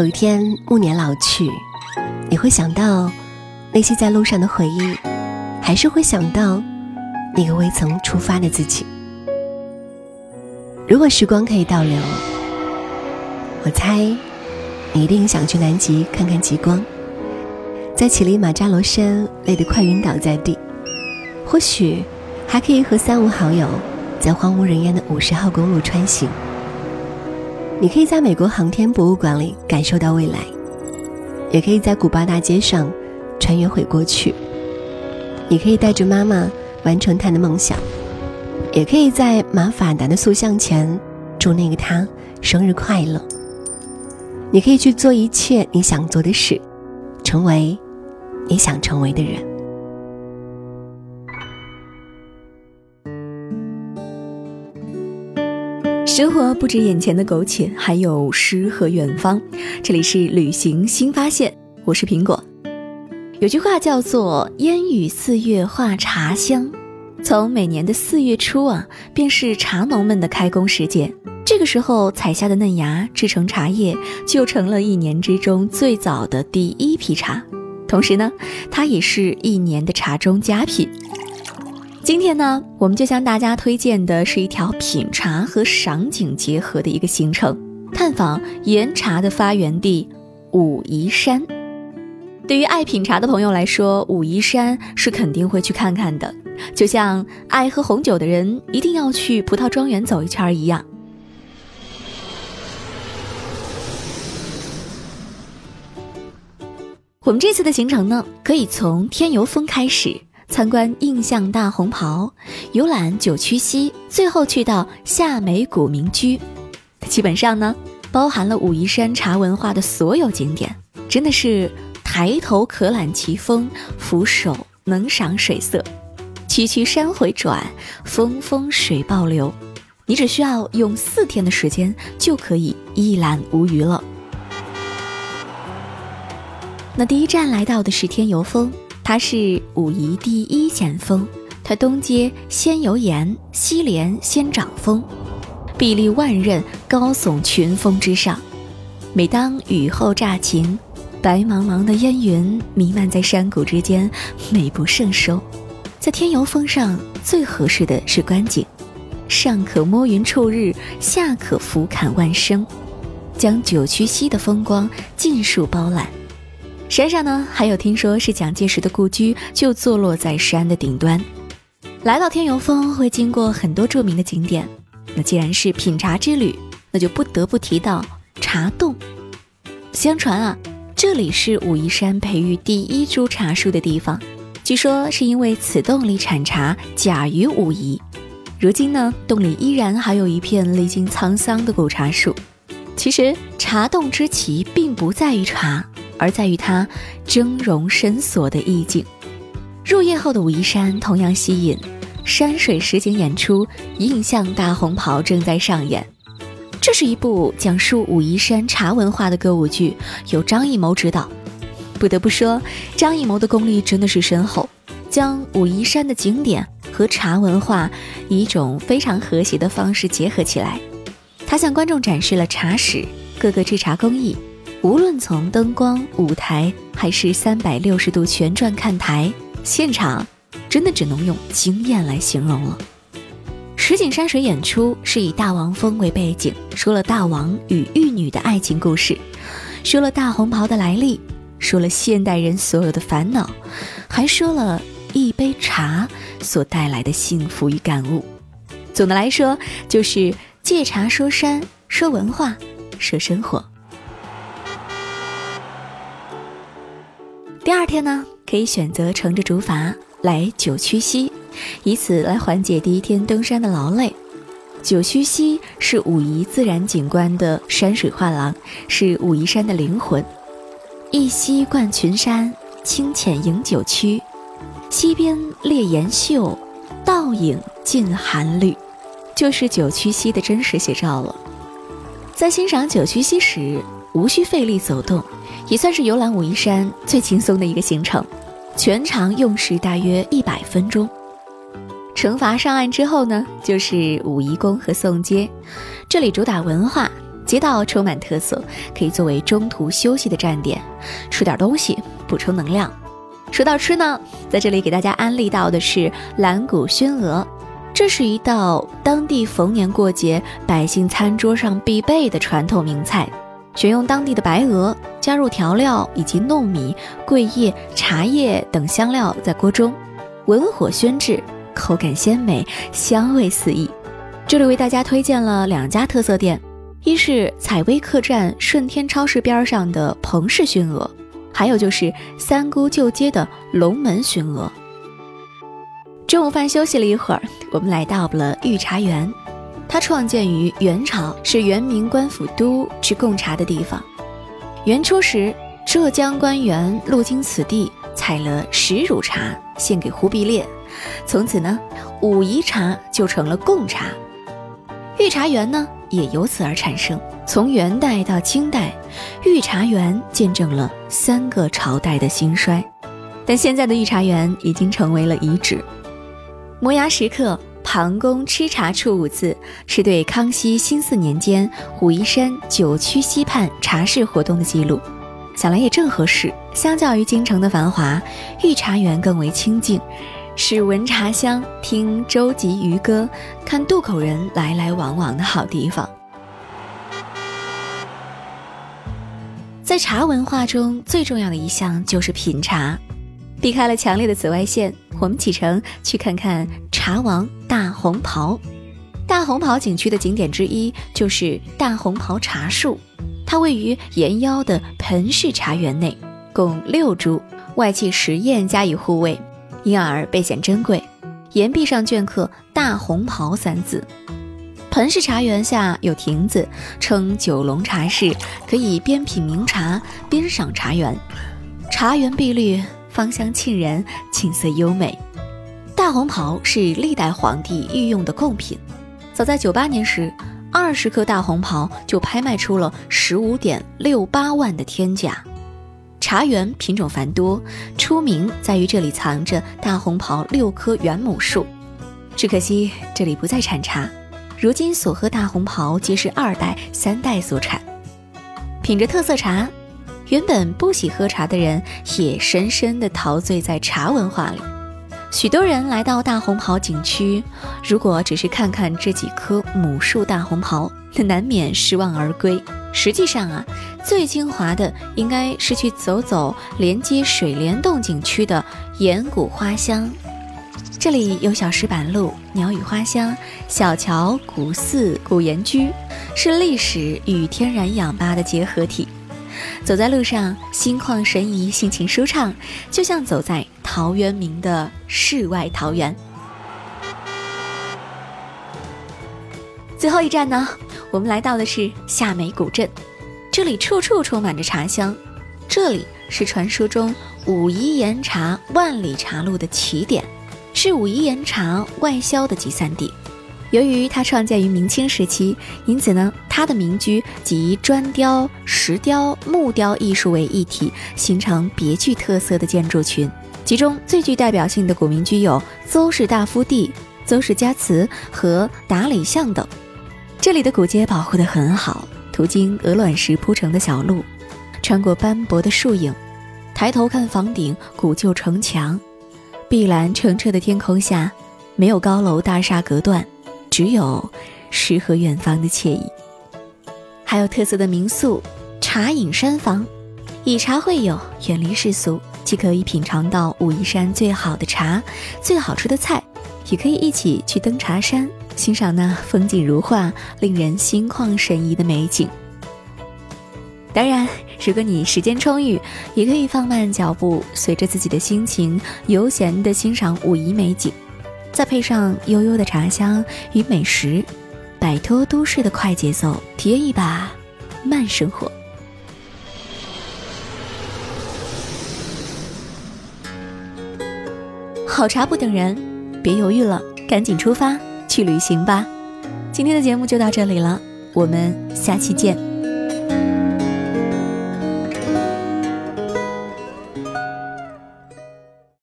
有一天暮年老去，你会想到那些在路上的回忆，还是会想到那个未曾出发的自己？如果时光可以倒流，我猜你一定想去南极看看极光，在乞力马扎罗山累得快晕倒在地，或许还可以和三五好友在荒无人烟的五十号公路穿行。你可以在美国航天博物馆里感受到未来，也可以在古巴大街上穿越回过去。你可以带着妈妈完成她的梦想，也可以在马法达的塑像前祝那个他生日快乐。你可以去做一切你想做的事，成为你想成为的人。生活不止眼前的苟且，还有诗和远方。这里是旅行新发现，我是苹果。有句话叫做“烟雨四月画茶香”，从每年的四月初啊，便是茶农们的开工时节。这个时候采下的嫩芽制成茶叶，就成了一年之中最早的第一批茶。同时呢，它也是一年的茶中佳品。今天呢，我们就向大家推荐的是一条品茶和赏景结合的一个行程，探访岩茶的发源地武夷山。对于爱品茶的朋友来说，武夷山是肯定会去看看的，就像爱喝红酒的人一定要去葡萄庄园走一圈一样。我们这次的行程呢，可以从天游峰开始。参观印象大红袍，游览九曲溪，最后去到夏美古民居，基本上呢，包含了武夷山茶文化的所有景点，真的是抬头可览奇峰，俯首能赏水色，曲曲山回转，峰峰水暴流，你只需要用四天的时间就可以一览无余了。那第一站来到的是天游峰。它是武夷第一险峰，它东接仙游岩，西连仙掌峰，壁立万仞，高耸群峰之上。每当雨后乍晴，白茫茫的烟云弥漫在山谷之间，美不胜收。在天游峰上最合适的是观景，上可摸云触日，下可俯瞰万生，将九曲溪的风光尽数包揽。山上呢，还有听说是蒋介石的故居，就坐落在山的顶端。来到天游峰会经过很多著名的景点，那既然是品茶之旅，那就不得不提到茶洞。相传啊，这里是武夷山培育第一株茶树的地方，据说是因为此洞里产茶假于武夷。如今呢，洞里依然还有一片历经沧桑的古茶树。其实茶洞之奇，并不在于茶。而在于它峥嵘深锁的意境。入夜后的武夷山同样吸引，山水实景演出《印象大红袍》正在上演。这是一部讲述武夷山茶文化的歌舞剧，由张艺谋执导。不得不说，张艺谋的功力真的是深厚，将武夷山的景点和茶文化以一种非常和谐的方式结合起来。他向观众展示了茶史、各个制茶工艺。无论从灯光、舞台，还是三百六十度旋转看台，现场真的只能用惊艳来形容了。实景山水演出是以大王峰为背景，说了大王与玉女的爱情故事，说了大红袍的来历，说了现代人所有的烦恼，还说了一杯茶所带来的幸福与感悟。总的来说，就是借茶说山，说文化，说生活。第二天呢，可以选择乘着竹筏来九曲溪，以此来缓解第一天登山的劳累。九曲溪是武夷自然景观的山水画廊，是武夷山的灵魂。一溪贯群山，清浅迎九曲，溪边列岩秀，倒影尽寒绿，就是九曲溪的真实写照了。在欣赏九曲溪时，无需费力走动。也算是游览武夷山最轻松的一个行程，全长用时大约一百分钟。乘筏上岸之后呢，就是武夷宫和宋街，这里主打文化，街道充满特色，可以作为中途休息的站点，吃点东西补充能量。说到吃呢，在这里给大家安利到的是蓝谷熏鹅，这是一道当地逢年过节百姓餐桌上必备的传统名菜。选用当地的白鹅，加入调料以及糯米、桂叶、茶叶等香料，在锅中文火熏制，口感鲜美，香味四溢。这里为大家推荐了两家特色店，一是采薇客栈顺天超市边上的彭氏熏鹅，还有就是三姑旧街的龙门熏鹅。中午饭休息了一会儿，我们来到了御茶园。它创建于元朝，是元明官府都去贡茶的地方。元初时，浙江官员路经此地，采了石乳茶献给忽必烈，从此呢，武夷茶就成了贡茶。御茶园呢，也由此而产生。从元代到清代，御茶园见证了三个朝代的兴衰，但现在的御茶园已经成为了遗址。摩崖石刻。庞公吃茶处五字是对康熙兴四年间武夷山九曲溪畔茶室活动的记录，想来也正合适。相较于京城的繁华，御茶园更为清静，是闻茶香、听舟楫渔歌、看渡口人来来往往的好地方。在茶文化中最重要的一项就是品茶。避开了强烈的紫外线，我们启程去看看茶王大红袍。大红袍景区的景点之一就是大红袍茶树，它位于岩腰的盆式茶园内，共六株，外砌石砚加以护卫，因而倍显珍贵。岩壁上镌刻“大红袍”三字。盆式茶园下有亭子，称九龙茶室，可以边品茗茶边赏茶园。茶园碧绿。芳香沁人，景色优美。大红袍是历代皇帝御用的贡品。早在九八年时，二十颗大红袍就拍卖出了十五点六八万的天价。茶园品种繁多，出名在于这里藏着大红袍六棵原母树。只可惜这里不再产茶，如今所喝大红袍皆是二代、三代所产。品着特色茶。原本不喜喝茶的人，也深深地陶醉在茶文化里。许多人来到大红袍景区，如果只是看看这几棵母树大红袍，那难免失望而归。实际上啊，最精华的应该是去走走连接水帘洞景区的岩谷花香。这里有小石板路、鸟语花香、小桥、古寺、古岩居，是历史与天然氧吧的结合体。走在路上，心旷神怡，心情舒畅，就像走在陶渊明的世外桃源。最后一站呢，我们来到的是夏梅古镇，这里处处充满着茶香，这里是传说中武夷岩茶万里茶路的起点，是武夷岩茶外销的集散地。由于它创建于明清时期，因此呢，它的民居集砖雕、石雕、木雕艺术为一体，形成别具特色的建筑群。其中最具代表性的古民居有邹氏大夫第、邹氏家祠和达里巷等。这里的古街保护得很好，途经鹅卵石铺成的小路，穿过斑驳的树影，抬头看房顶古旧城墙，碧蓝澄澈的天空下，没有高楼大厦隔断。只有诗和远方的惬意，还有特色的民宿茶饮山房，以茶会友，远离世俗，既可以品尝到武夷山最好的茶、最好吃的菜，也可以一起去登茶山，欣赏那风景如画、令人心旷神怡的美景。当然，如果你时间充裕，也可以放慢脚步，随着自己的心情，悠闲地欣赏武夷美景。再配上悠悠的茶香与美食，摆脱都市的快节奏，体验一把慢生活。好茶不等人，别犹豫了，赶紧出发去旅行吧！今天的节目就到这里了，我们下期见。